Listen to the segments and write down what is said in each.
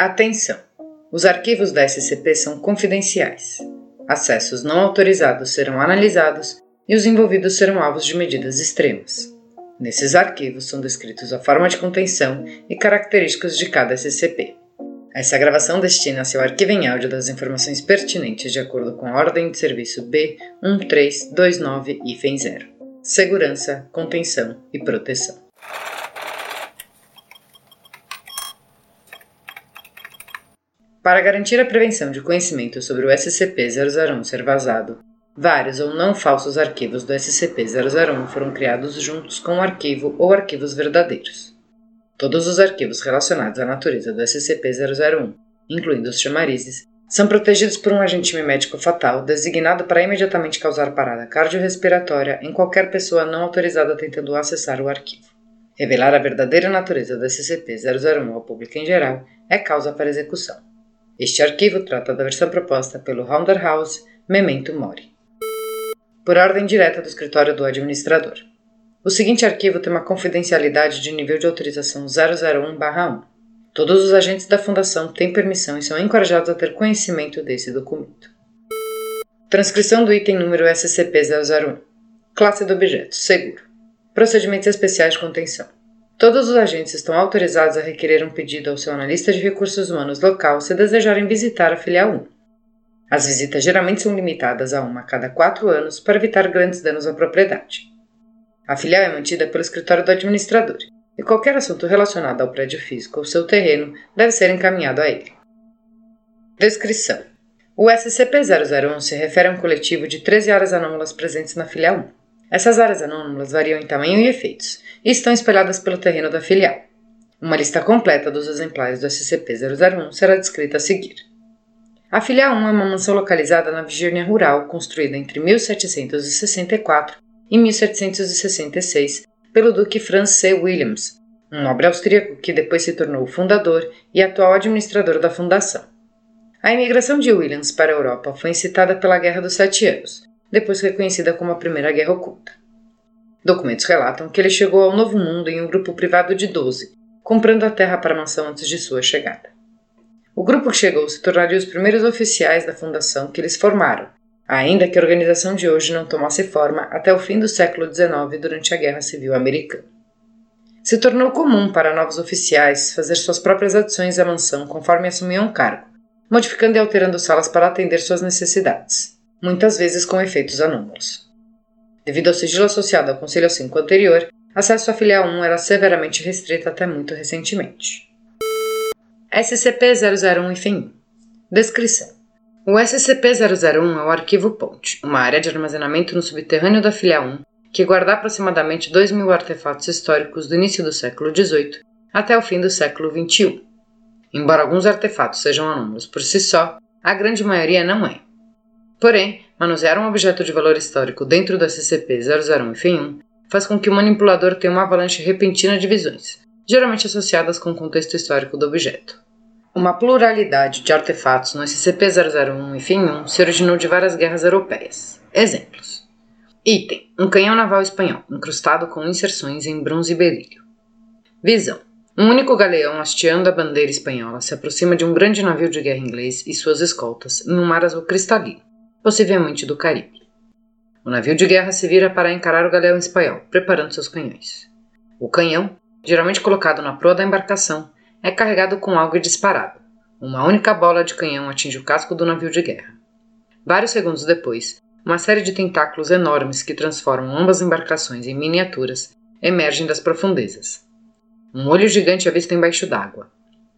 Atenção! Os arquivos da SCP são confidenciais. Acessos não autorizados serão analisados e os envolvidos serão alvos de medidas extremas. Nesses arquivos são descritos a forma de contenção e características de cada SCP. Essa gravação destina-se ao arquivo em áudio das informações pertinentes de acordo com a ordem de serviço B1329-0. Segurança, contenção e proteção. Para garantir a prevenção de conhecimento sobre o SCP-001 ser vazado, vários ou não falsos arquivos do SCP-001 foram criados juntos com o arquivo ou arquivos verdadeiros. Todos os arquivos relacionados à natureza do SCP-001, incluindo os chamarizes, são protegidos por um agente mimético fatal designado para imediatamente causar parada cardiorrespiratória em qualquer pessoa não autorizada tentando acessar o arquivo. Revelar a verdadeira natureza do SCP-001 ao público em geral é causa para execução. Este arquivo trata da versão proposta pelo Rounders House Memento Mori. Por ordem direta do escritório do administrador. O seguinte arquivo tem uma confidencialidade de nível de autorização 001-1. Todos os agentes da Fundação têm permissão e são encorajados a ter conhecimento desse documento. Transcrição do item número SCP-001. Classe do objeto: Seguro. Procedimentos especiais de contenção. Todos os agentes estão autorizados a requerer um pedido ao seu analista de recursos humanos local se desejarem visitar a filial 1. As visitas geralmente são limitadas a uma a cada quatro anos para evitar grandes danos à propriedade. A filial é mantida pelo escritório do administrador e qualquer assunto relacionado ao prédio físico ou seu terreno deve ser encaminhado a ele. Descrição: O SCP-001 se refere a um coletivo de 13 áreas anômalas presentes na filial 1. Essas áreas anômalas variam em tamanho e efeitos estão espalhadas pelo terreno da filial. Uma lista completa dos exemplares do SCP-001 será descrita a seguir. A filial 1 é uma mansão localizada na Virgínia Rural, construída entre 1764 e 1766 pelo Duque Franz C. Williams, um nobre austríaco que depois se tornou o fundador e atual administrador da fundação. A imigração de Williams para a Europa foi incitada pela Guerra dos Sete Anos, depois reconhecida como a Primeira Guerra Oculta. Documentos relatam que ele chegou ao Novo Mundo em um grupo privado de 12, comprando a terra para a mansão antes de sua chegada. O grupo que chegou se tornaria os primeiros oficiais da fundação que eles formaram, ainda que a organização de hoje não tomasse forma até o fim do século XIX durante a Guerra Civil Americana. Se tornou comum para novos oficiais fazer suas próprias adições à mansão conforme assumiam o cargo, modificando e alterando salas para atender suas necessidades muitas vezes com efeitos anômalos. Devido ao sigilo associado ao Conselho 5 anterior, acesso à filial 1 era severamente restrito até muito recentemente. SCP-001 FEM Descrição O SCP-001 é o arquivo Ponte, uma área de armazenamento no subterrâneo da filial 1 que guarda aproximadamente 2 mil artefatos históricos do início do século XVIII até o fim do século XXI. Embora alguns artefatos sejam anômalos por si só, a grande maioria não é, Porém, manusear um objeto de valor histórico dentro do SCP-001 FIM1 faz com que o manipulador tenha uma avalanche repentina de visões, geralmente associadas com o contexto histórico do objeto. Uma pluralidade de artefatos no SCP-001 e FIM-1 se originou de várias guerras europeias. Exemplos: Item: um canhão naval espanhol, incrustado com inserções em bronze e berílio. Visão: um único galeão hasteando a bandeira espanhola se aproxima de um grande navio de guerra inglês e suas escoltas num mar azul cristalino possivelmente do Caribe. O navio de guerra se vira para encarar o galeão espanhol, preparando seus canhões. O canhão, geralmente colocado na proa da embarcação, é carregado com algo e disparado. Uma única bola de canhão atinge o casco do navio de guerra. Vários segundos depois, uma série de tentáculos enormes que transformam ambas embarcações em miniaturas emergem das profundezas. Um olho gigante é visto embaixo d'água.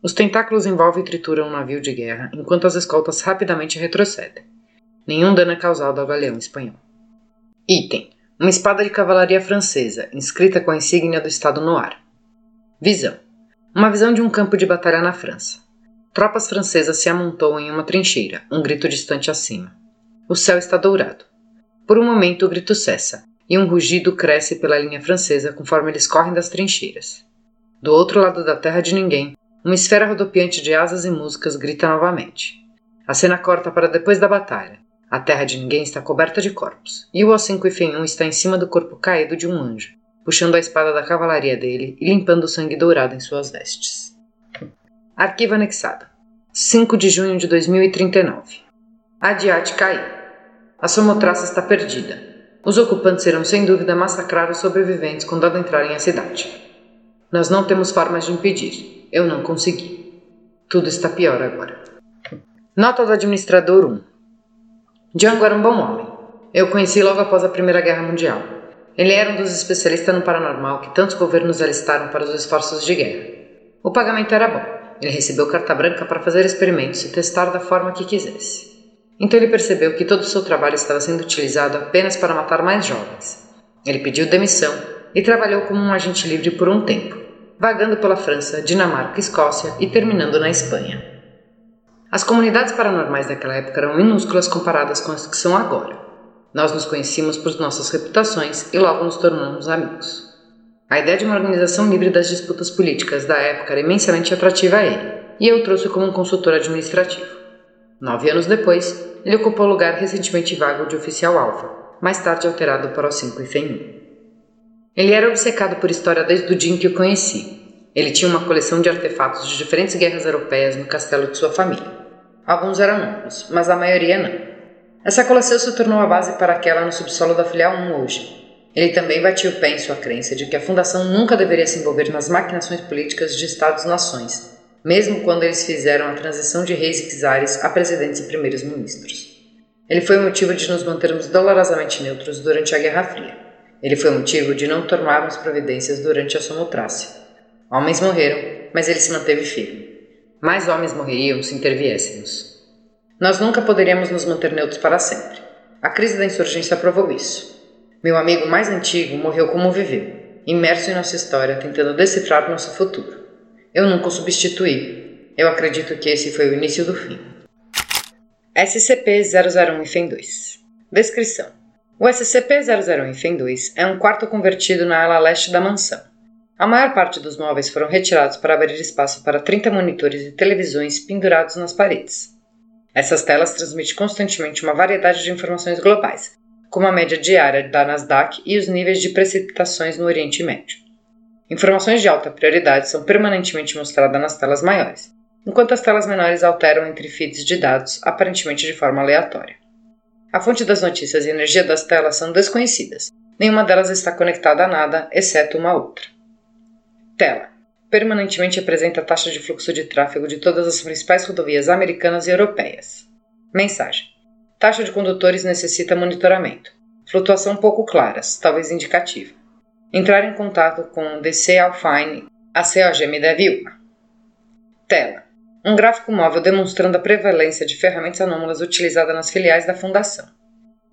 Os tentáculos envolvem e trituram o navio de guerra enquanto as escoltas rapidamente retrocedem. Nenhum dano é causado ao galeão espanhol. Item: uma espada de cavalaria francesa, inscrita com a insígnia do Estado no ar. Visão: uma visão de um campo de batalha na França. Tropas francesas se amontoam em uma trincheira, um grito distante acima. O céu está dourado. Por um momento o grito cessa, e um rugido cresce pela linha francesa conforme eles correm das trincheiras. Do outro lado da terra de ninguém, uma esfera rodopiante de asas e músicas grita novamente. A cena corta para depois da batalha, a terra de ninguém está coberta de corpos, e o O5 1 está em cima do corpo caído de um anjo, puxando a espada da cavalaria dele e limpando o sangue dourado em suas vestes. Arquivo anexado. 5 de junho de 2039. Adiate caiu. A Somotraça está perdida. Os ocupantes serão sem dúvida massacrar os sobreviventes quando adentrarem a cidade. Nós não temos formas de impedir. Eu não consegui. Tudo está pior agora. Nota do administrador 1. Django era um bom homem. Eu o conheci logo após a Primeira Guerra Mundial. Ele era um dos especialistas no paranormal que tantos governos alistaram para os esforços de guerra. O pagamento era bom. Ele recebeu carta branca para fazer experimentos e testar da forma que quisesse. Então ele percebeu que todo o seu trabalho estava sendo utilizado apenas para matar mais jovens. Ele pediu demissão e trabalhou como um agente livre por um tempo, vagando pela França, Dinamarca, Escócia e terminando na Espanha. As comunidades paranormais daquela época eram minúsculas comparadas com as que são agora. Nós nos conhecíamos por nossas reputações e logo nos tornamos amigos. A ideia de uma organização livre das disputas políticas da época era imensamente atrativa a ele, e eu o trouxe como um consultor administrativo. Nove anos depois, ele ocupou o lugar recentemente vago de oficial alfa, mais tarde alterado para o 5 e FEM Ele era obcecado por história desde o dia em que o conheci. Ele tinha uma coleção de artefatos de diferentes guerras europeias no castelo de sua família. Alguns eram novos, mas a maioria não. Essa coleção se tornou a base para aquela no subsolo da filial 1 hoje, ele também batia o pé em sua crença de que a Fundação nunca deveria se envolver nas maquinações políticas de Estados-nações, mesmo quando eles fizeram a transição de reis e czares a presidentes e primeiros ministros. Ele foi o motivo de nos mantermos dolorosamente neutros durante a Guerra Fria. Ele foi o motivo de não tomarmos providências durante a Somotrácia. Homens morreram, mas ele se manteve firme. Mais homens morreriam se interviéssemos. Nós nunca poderíamos nos manter neutros para sempre. A crise da insurgência provou isso. Meu amigo mais antigo morreu como viveu, imerso em nossa história, tentando decifrar nosso futuro. Eu nunca o substituí. Eu acredito que esse foi o início do fim. SCP-001 FEM 2 Descrição O SCP-001 FEM 2 é um quarto convertido na ala leste da mansão. A maior parte dos móveis foram retirados para abrir espaço para 30 monitores e televisões pendurados nas paredes. Essas telas transmitem constantemente uma variedade de informações globais, como a média diária da Nasdaq e os níveis de precipitações no Oriente Médio. Informações de alta prioridade são permanentemente mostradas nas telas maiores, enquanto as telas menores alteram entre feeds de dados, aparentemente de forma aleatória. A fonte das notícias e a energia das telas são desconhecidas. Nenhuma delas está conectada a nada, exceto uma outra. Tela. Permanentemente apresenta a taxa de fluxo de tráfego de todas as principais rodovias americanas e europeias. Mensagem. Taxa de condutores necessita monitoramento. Flutuação pouco claras, talvez indicativa. Entrar em contato com DC Alfine, a COG me deve uma. Tela. Um gráfico móvel demonstrando a prevalência de ferramentas anômalas utilizadas nas filiais da Fundação.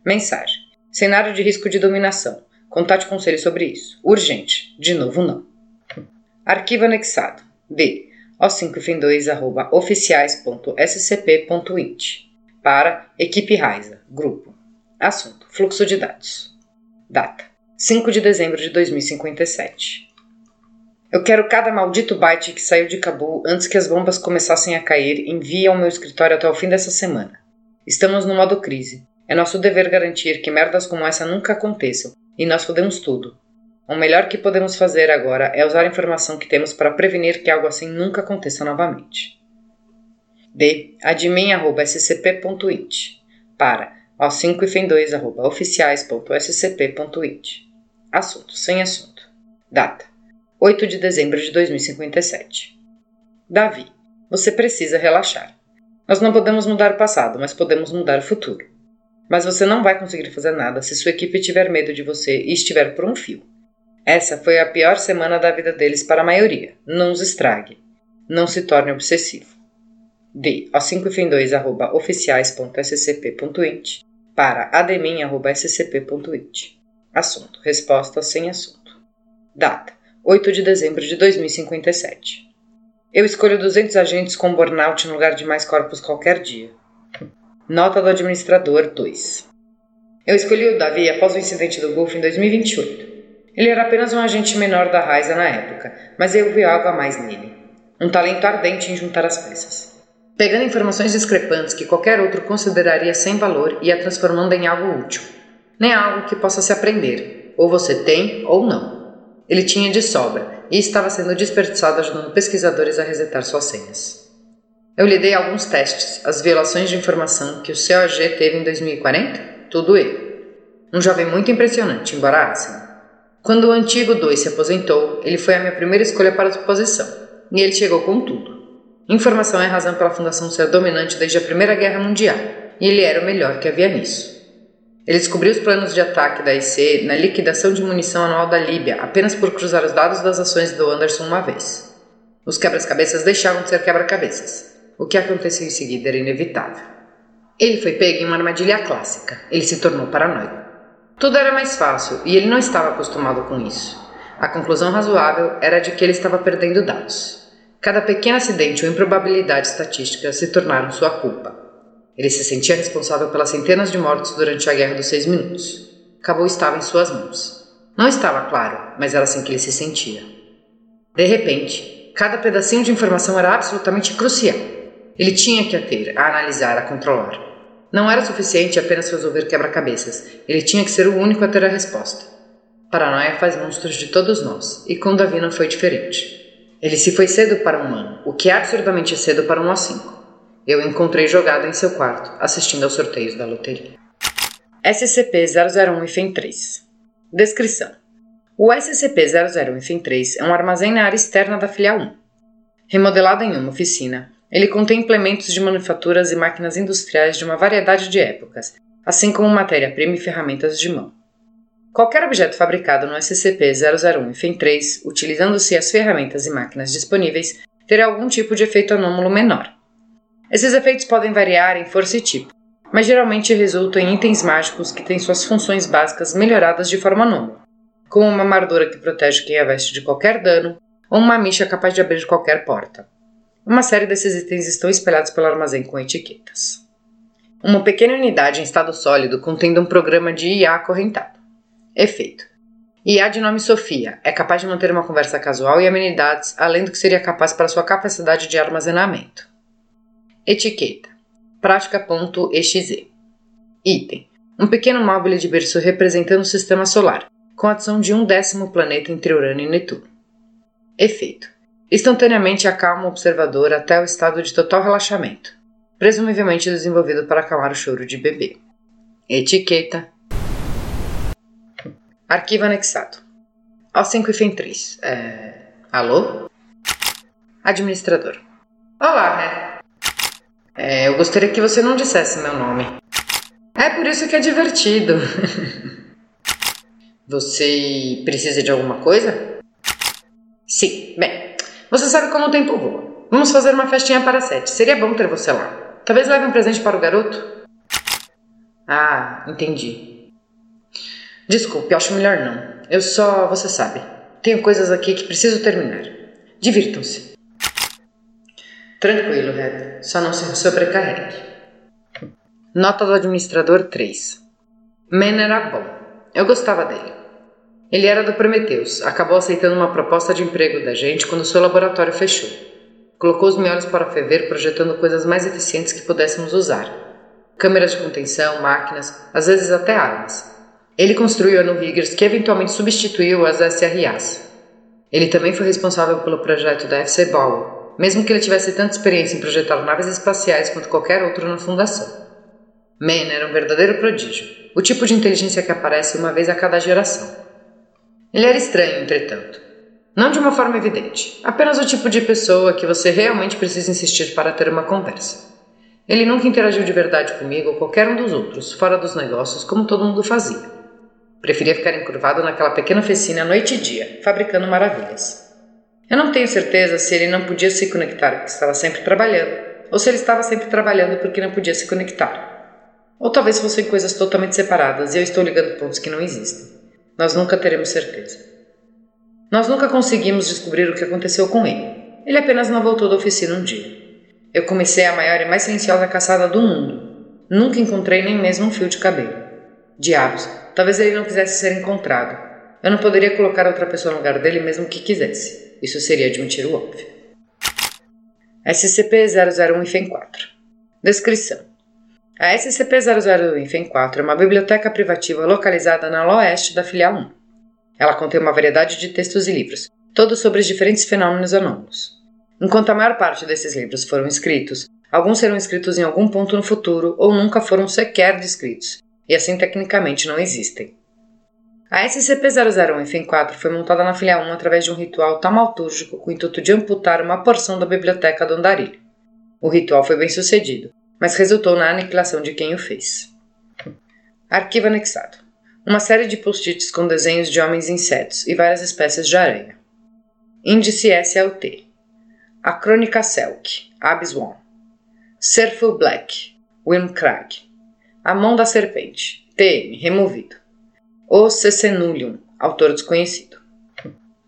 Mensagem. Cenário de risco de dominação. Contate conselho sobre isso. Urgente. De novo, não. Arquivo anexado. D. O5fim2.oficiais.scp.int para Equipe Raiza, Grupo. Assunto: Fluxo de dados. Data: 5 de dezembro de 2057. Eu quero cada maldito byte que saiu de Cabul antes que as bombas começassem a cair envie ao meu escritório até o fim dessa semana. Estamos no modo crise. É nosso dever garantir que merdas como essa nunca aconteçam, e nós podemos tudo. O melhor que podemos fazer agora é usar a informação que temos para prevenir que algo assim nunca aconteça novamente de admin.scp.int para ao 5 e 2 oficiais.scp.int. Assunto sem assunto. Data: 8 de dezembro de 2057. Davi, você precisa relaxar. Nós não podemos mudar o passado, mas podemos mudar o futuro. Mas você não vai conseguir fazer nada se sua equipe tiver medo de você e estiver por um fio. Essa foi a pior semana da vida deles para a maioria. Não os estrague. Não se torne obsessivo de o5fim2.oficiais.scp.int para admin.scp.int. Assunto: Resposta sem assunto. Data: 8 de dezembro de 2057. Eu escolho 200 agentes com burnout no lugar de mais corpos qualquer dia. Nota do administrador 2. Eu escolhi o Davi após o incidente do Golfo em 2028. Ele era apenas um agente menor da Raiza na época, mas eu vi algo a mais nele. Um talento ardente em juntar as peças pegando informações discrepantes que qualquer outro consideraria sem valor e a transformando em algo útil. Nem algo que possa se aprender, ou você tem ou não. Ele tinha de sobra e estava sendo desperdiçado ajudando pesquisadores a resetar suas senhas. Eu lhe dei alguns testes, as violações de informação que o COG teve em 2040? Tudo ele. Um jovem muito impressionante, embora ácido. Quando o antigo 2 se aposentou, ele foi a minha primeira escolha para a posição, e ele chegou com tudo. Informação é a razão pela Fundação ser dominante desde a Primeira Guerra Mundial, e ele era o melhor que havia nisso. Ele descobriu os planos de ataque da IC na liquidação de munição anual da Líbia, apenas por cruzar os dados das ações do Anderson uma vez. Os quebra-cabeças deixavam de ser quebra-cabeças. O que aconteceu em seguida era inevitável. Ele foi pego em uma armadilha clássica. Ele se tornou paranoico. Tudo era mais fácil e ele não estava acostumado com isso. A conclusão razoável era de que ele estava perdendo dados. Cada pequeno acidente ou improbabilidade estatística se tornaram sua culpa. Ele se sentia responsável pelas centenas de mortos durante a Guerra dos Seis Minutos. Cabo estava em suas mãos. Não estava claro, mas era assim que ele se sentia. De repente, cada pedacinho de informação era absolutamente crucial. Ele tinha que a ter, a analisar, a controlar. Não era suficiente apenas resolver quebra-cabeças, ele tinha que ser o único a ter a resposta. Paranoia faz monstros de todos nós, e com Davi não foi diferente. Ele se foi cedo para um humano, o que é absurdamente cedo para um O5. Eu o encontrei jogado em seu quarto, assistindo aos sorteios da loteria. SCP-001 FEM 3 Descrição O SCP-001 FEM 3 é um armazém na área externa da filial 1. Remodelado em uma oficina, ele contém implementos de manufaturas e máquinas industriais de uma variedade de épocas, assim como matéria-prima e ferramentas de mão. Qualquer objeto fabricado no SCP-001 FEM 3, utilizando-se as ferramentas e máquinas disponíveis, terá algum tipo de efeito anômalo menor. Esses efeitos podem variar em força e tipo, mas geralmente resultam em itens mágicos que têm suas funções básicas melhoradas de forma anômala, como uma mardura que protege quem a veste de qualquer dano ou uma micha capaz de abrir qualquer porta. Uma série desses itens estão espalhados pelo armazém com etiquetas. Uma pequena unidade em estado sólido contendo um programa de IA acorrentado. Efeito. IA de nome Sofia é capaz de manter uma conversa casual e amenidades, além do que seria capaz para sua capacidade de armazenamento. Etiqueta. Prática.exe. Item. Um pequeno móvel de berço representando o sistema solar, com a adição de um décimo planeta entre Urano e Netuno. Efeito Instantaneamente acalma o observador até o estado de total relaxamento, presumivelmente desenvolvido para acalmar o choro de bebê. Etiqueta. Arquivo anexado. Ao 5 e 3. É... Alô? Administrador. Olá, Ré. É, eu gostaria que você não dissesse meu nome. É por isso que é divertido. você precisa de alguma coisa? Sim, bem, você sabe como o tempo voa. Vamos fazer uma festinha para sete. Seria bom ter você lá. Talvez leve um presente para o garoto? Ah, entendi. Desculpe, acho melhor não. Eu só, você sabe, tenho coisas aqui que preciso terminar. Divirtam-se. Tranquilo, Red. Só não se sobrecarregue. Nota do administrador 3. Men era bom. Eu gostava dele. Ele era do Prometheus, acabou aceitando uma proposta de emprego da gente quando seu laboratório fechou. Colocou os miolos para ferver, projetando coisas mais eficientes que pudéssemos usar. Câmeras de contenção, máquinas, às vezes até armas. Ele construiu a No Riggers, que eventualmente substituiu as SRAs. Ele também foi responsável pelo projeto da FC Ball, mesmo que ele tivesse tanta experiência em projetar naves espaciais quanto qualquer outro na fundação. Man era um verdadeiro prodígio, o tipo de inteligência que aparece uma vez a cada geração. Ele era estranho, entretanto. Não de uma forma evidente, apenas o tipo de pessoa que você realmente precisa insistir para ter uma conversa. Ele nunca interagiu de verdade comigo ou qualquer um dos outros, fora dos negócios, como todo mundo fazia. Preferia ficar encurvado naquela pequena oficina noite e dia, fabricando maravilhas. Eu não tenho certeza se ele não podia se conectar porque estava sempre trabalhando, ou se ele estava sempre trabalhando porque não podia se conectar. Ou talvez fossem coisas totalmente separadas e eu estou ligando pontos que não existem. Nós nunca teremos certeza. Nós nunca conseguimos descobrir o que aconteceu com ele. Ele apenas não voltou da oficina um dia. Eu comecei a maior e mais silenciosa caçada do mundo. Nunca encontrei nem mesmo um fio de cabelo. Diabos, talvez ele não quisesse ser encontrado. Eu não poderia colocar outra pessoa no lugar dele mesmo que quisesse. Isso seria de um tiro óbvio. SCP-001 FEM 4 Descrição a SCP-001-4 é uma biblioteca privativa localizada na oeste da Filial 1. Ela contém uma variedade de textos e livros, todos sobre os diferentes fenômenos anômalos. Enquanto a maior parte desses livros foram escritos, alguns serão escritos em algum ponto no futuro ou nunca foram sequer descritos, e assim tecnicamente não existem. A SCP-001 FEM4 foi montada na Filha 1 através de um ritual taumatúrgico com o intuito de amputar uma porção da biblioteca do Andarilho. O ritual foi bem sucedido, mas resultou na aniquilação de quem o fez. Arquivo anexado. Uma série de post-its com desenhos de homens insetos e várias espécies de aranha. Índice SLT. A Crônica Selk, Abyss One. Serful Black, Wim Crag. A Mão da Serpente, TM, removido. O Cecenulium, autor desconhecido.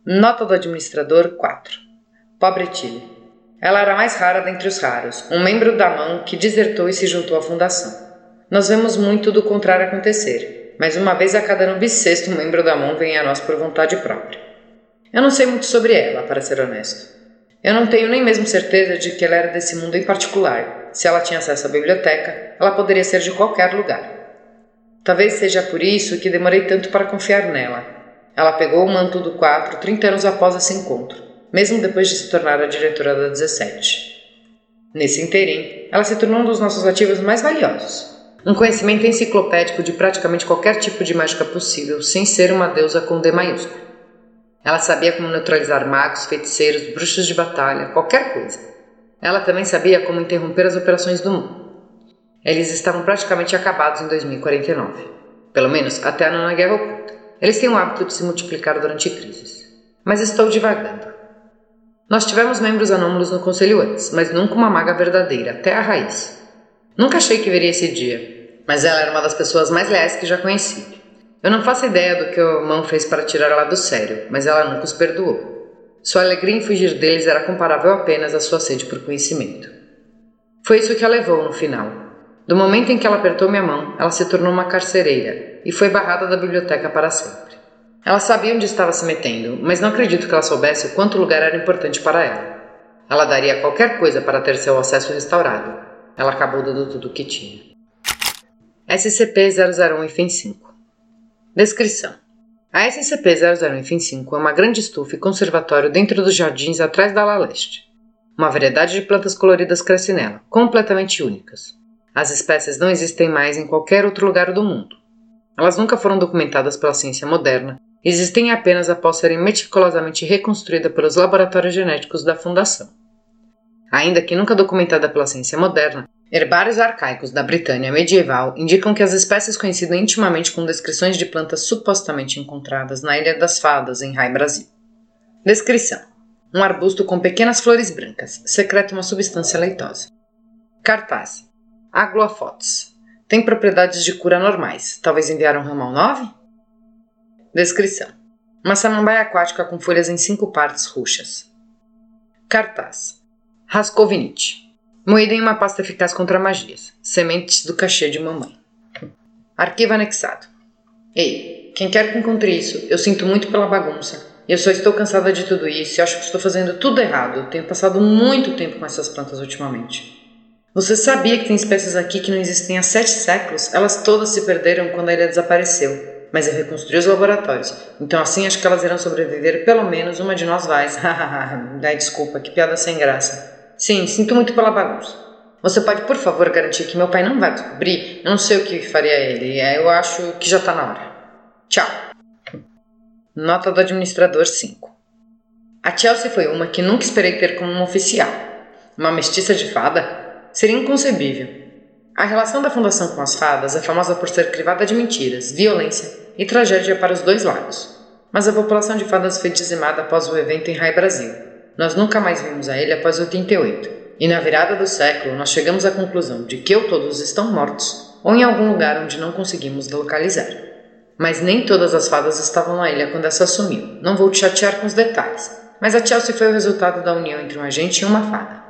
Nota do administrador 4. Pobre Tilly. Ela era a mais rara dentre os raros, um membro da mão que desertou e se juntou à fundação. Nós vemos muito do contrário acontecer, mas uma vez a cada ano bissexto um membro da mão vem a nós por vontade própria. Eu não sei muito sobre ela, para ser honesto. Eu não tenho nem mesmo certeza de que ela era desse mundo em particular. Se ela tinha acesso à biblioteca, ela poderia ser de qualquer lugar. Talvez seja por isso que demorei tanto para confiar nela. Ela pegou o manto do 4 30 anos após esse encontro, mesmo depois de se tornar a diretora da 17. Nesse interim, ela se tornou um dos nossos ativos mais valiosos. Um conhecimento enciclopédico de praticamente qualquer tipo de mágica possível, sem ser uma deusa com D maiúsculo. Ela sabia como neutralizar magos, feiticeiros, bruxos de batalha, qualquer coisa. Ela também sabia como interromper as operações do mundo. Eles estavam praticamente acabados em 2049. Pelo menos até a Nona Guerra Oculta. Eles têm o hábito de se multiplicar durante crises. Mas estou divagando. Nós tivemos membros anômalos no conselho antes, mas nunca uma maga verdadeira, até a raiz. Nunca achei que veria esse dia, mas ela era uma das pessoas mais leais que já conheci. Eu não faço ideia do que o mão fez para tirar ela do sério, mas ela nunca os perdoou. Sua alegria em fugir deles era comparável apenas à sua sede por conhecimento. Foi isso que a levou no final. Do momento em que ela apertou minha mão, ela se tornou uma carcereira e foi barrada da biblioteca para sempre. Ela sabia onde estava se metendo, mas não acredito que ela soubesse o quanto o lugar era importante para ela. Ela daria qualquer coisa para ter seu acesso restaurado. Ela acabou dando tudo o que tinha. SCP-001 FEN 5 Descrição: A SCP-001 é uma grande estufa e conservatório dentro dos jardins atrás da ala leste. Uma variedade de plantas coloridas cresce nela, completamente únicas. As espécies não existem mais em qualquer outro lugar do mundo. Elas nunca foram documentadas pela ciência moderna, existem apenas após serem meticulosamente reconstruídas pelos laboratórios genéticos da Fundação. Ainda que nunca documentada pela ciência moderna, Herbários arcaicos da Britânia medieval indicam que as espécies coincidem intimamente com descrições de plantas supostamente encontradas na Ilha das Fadas, em Rai Brasil. Descrição: Um arbusto com pequenas flores brancas, secreta uma substância leitosa. Cartaz: Agloafotes. Tem propriedades de cura normais. Talvez enviaram ramal 9? Descrição: Uma samambaia aquática com folhas em cinco partes roxas. Cartaz: Rascovinite Moída em uma pasta eficaz contra magias. Sementes do cachê de mamãe. Arquivo anexado. Ei, quem quer que encontre isso, eu sinto muito pela bagunça. Eu só estou cansada de tudo isso e acho que estou fazendo tudo errado. Eu tenho passado muito tempo com essas plantas ultimamente. Você sabia que tem espécies aqui que não existem há sete séculos? Elas todas se perderam quando a ilha desapareceu. Mas eu reconstruí os laboratórios. Então assim acho que elas irão sobreviver. Pelo menos uma de nós vai. Hahaha. desculpa, que piada sem graça. Sim, sinto muito pela bagunça. Você pode, por favor, garantir que meu pai não vai descobrir? Não sei o que faria ele. É, eu acho que já tá na hora. Tchau. Nota do administrador 5. A Chelsea foi uma que nunca esperei ter como uma oficial. Uma mestiça de fada? Seria inconcebível. A relação da Fundação com as fadas é famosa por ser crivada de mentiras, violência e tragédia para os dois lados. Mas a população de fadas foi dizimada após o evento em Rai Brasil nós nunca mais vimos a ele após 88, e na virada do século nós chegamos à conclusão de que ou todos estão mortos, ou em algum lugar onde não conseguimos localizar. Mas nem todas as fadas estavam na ilha quando essa sumiu. Não vou te chatear com os detalhes, mas a Chelsea foi o resultado da união entre um agente e uma fada.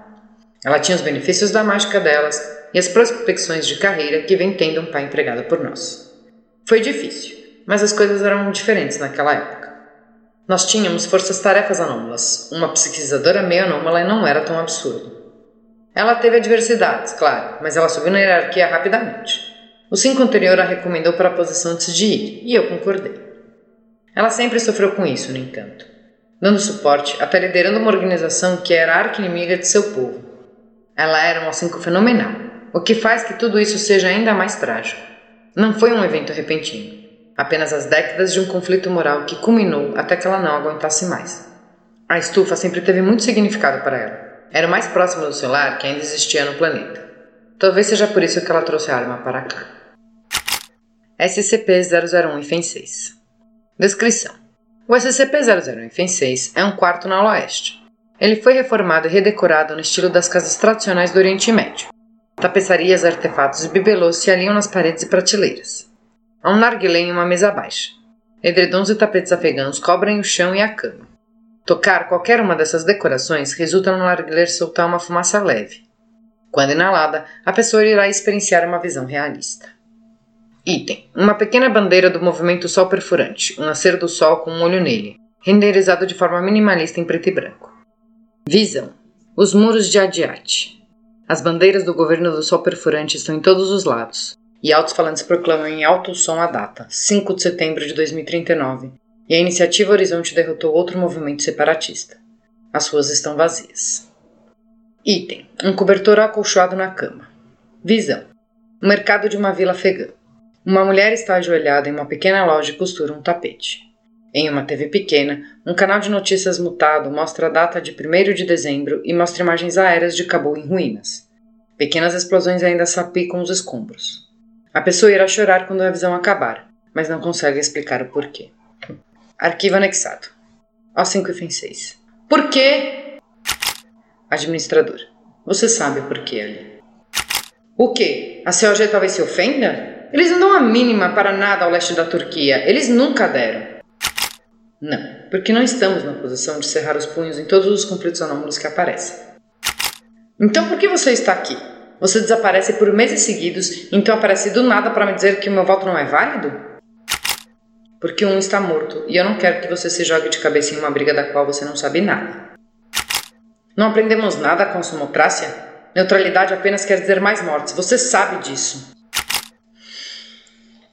Ela tinha os benefícios da mágica delas e as prospecções de carreira que vem tendo um pai empregado por nós. Foi difícil, mas as coisas eram diferentes naquela época. Nós tínhamos forças-tarefas anômalas. Uma pesquisadora meio anômala não era tão absurdo. Ela teve adversidades, claro, mas ela subiu na hierarquia rapidamente. O cinco anterior a recomendou para a posição antes de ir, e eu concordei. Ela sempre sofreu com isso, no entanto. dando suporte, até liderando uma organização que era arqui-inimiga de seu povo. Ela era um Alcinco fenomenal, o que faz que tudo isso seja ainda mais trágico. Não foi um evento repentino, apenas as décadas de um conflito moral que culminou até que ela não aguentasse mais. A estufa sempre teve muito significado para ela. Era o mais próximo do seu lar que ainda existia no planeta. Talvez seja por isso que ela trouxe a arma para cá. SCP-001 FEN 6 Descrição O SCP-001 FEN 6 é um quarto na oeste. Ele foi reformado e redecorado no estilo das casas tradicionais do Oriente Médio. Tapeçarias, artefatos e bibelôs se alinham nas paredes e prateleiras. Há um narguilé em uma mesa baixa. Edredons e tapetes afegãos cobrem o chão e a cama. Tocar qualquer uma dessas decorações resulta no narguilé soltar uma fumaça leve. Quando inalada, a pessoa irá experienciar uma visão realista. Item: uma pequena bandeira do movimento Sol Perfurante, um nascer do Sol com um olho nele, renderizado de forma minimalista em preto e branco. Visão: os muros de Adiate. As bandeiras do governo do Sol Perfurante estão em todos os lados, e altos falantes proclamam em alto som a data, 5 de setembro de 2039, e a iniciativa Horizonte derrotou outro movimento separatista. As ruas estão vazias. Item: um cobertor acolchoado na cama. Visão: o mercado de uma vila afegã. Uma mulher está ajoelhada em uma pequena loja e costura um tapete. Em uma TV pequena, um canal de notícias mutado mostra a data de 1 de dezembro e mostra imagens aéreas de Cabul em ruínas. Pequenas explosões ainda sapicam os escombros. A pessoa irá chorar quando a visão acabar, mas não consegue explicar o porquê. Arquivo anexado. O5 e 6. Por quê? Administrador. Você sabe por quê, Ali. O quê? A COG talvez se ofenda? Eles não dão a mínima para nada ao leste da Turquia. Eles nunca deram. Não, porque não estamos na posição de cerrar os punhos em todos os conflitos anômalos que aparecem. Então por que você está aqui? Você desaparece por meses seguidos, então aparece do nada para me dizer que o meu voto não é válido? porque um está morto e eu não quero que você se jogue de cabeça em uma briga da qual você não sabe nada. Não aprendemos nada com somocrácia? Neutralidade apenas quer dizer mais mortes, você sabe disso.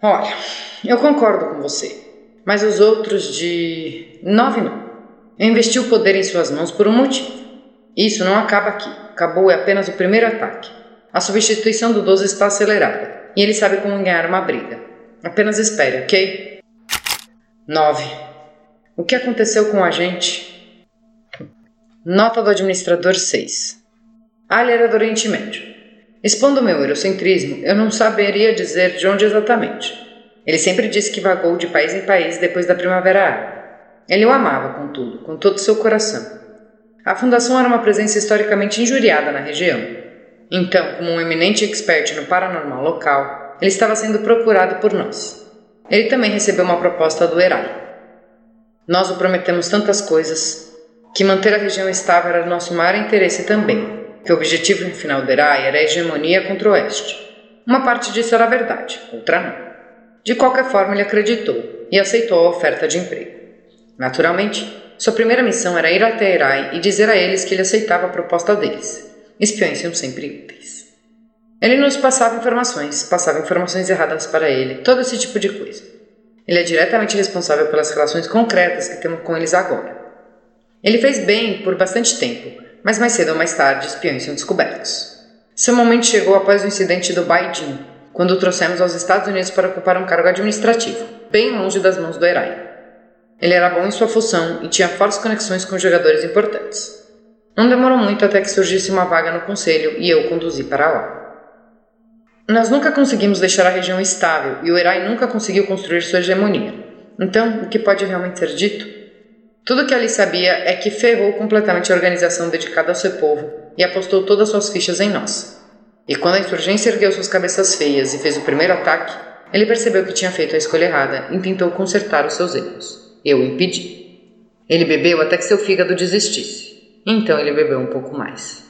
Olha, eu concordo com você, mas os outros de. nove não. Eu investi o poder em suas mãos por um motivo. Isso não acaba aqui. Acabou é apenas o primeiro ataque. A substituição do 12 está acelerada e ele sabe como ganhar uma briga. Apenas espere, ok? 9. O que aconteceu com a gente? Nota do administrador 6. Ali era do Oriente Médio. Expondo meu eurocentrismo, eu não saberia dizer de onde exatamente. Ele sempre disse que vagou de país em país depois da Primavera Árabe. Ele o amava, contudo, com todo o seu coração. A fundação era uma presença historicamente injuriada na região. Então, como um eminente expert no paranormal local, ele estava sendo procurado por nós. Ele também recebeu uma proposta do Herai. Nós o prometemos tantas coisas que manter a região estável era nosso maior interesse também, que o objetivo final do Herai era a hegemonia contra o Oeste. Uma parte disso era verdade, outra não. De qualquer forma, ele acreditou e aceitou a oferta de emprego. Naturalmente, sua primeira missão era ir até Herai e dizer a eles que ele aceitava a proposta deles. Espiões são sempre úteis. Ele nos passava informações, passava informações erradas para ele, todo esse tipo de coisa. Ele é diretamente responsável pelas relações concretas que temos com eles agora. Ele fez bem por bastante tempo, mas mais cedo ou mais tarde espiões são descobertos. Seu momento chegou após o incidente do Baidin, quando o trouxemos aos Estados Unidos para ocupar um cargo administrativo, bem longe das mãos do herói. Ele era bom em sua função e tinha fortes conexões com jogadores importantes. Não demorou muito até que surgisse uma vaga no conselho e eu o conduzi para lá. Nós nunca conseguimos deixar a região estável e o Herai nunca conseguiu construir sua hegemonia. Então, o que pode realmente ser dito? Tudo que Ali sabia é que ferrou completamente a organização dedicada ao seu povo e apostou todas suas fichas em nós. E quando a insurgência ergueu suas cabeças feias e fez o primeiro ataque, ele percebeu que tinha feito a escolha errada e tentou consertar os seus erros. Eu o impedi. Ele bebeu até que seu fígado desistisse. Então ele bebeu um pouco mais.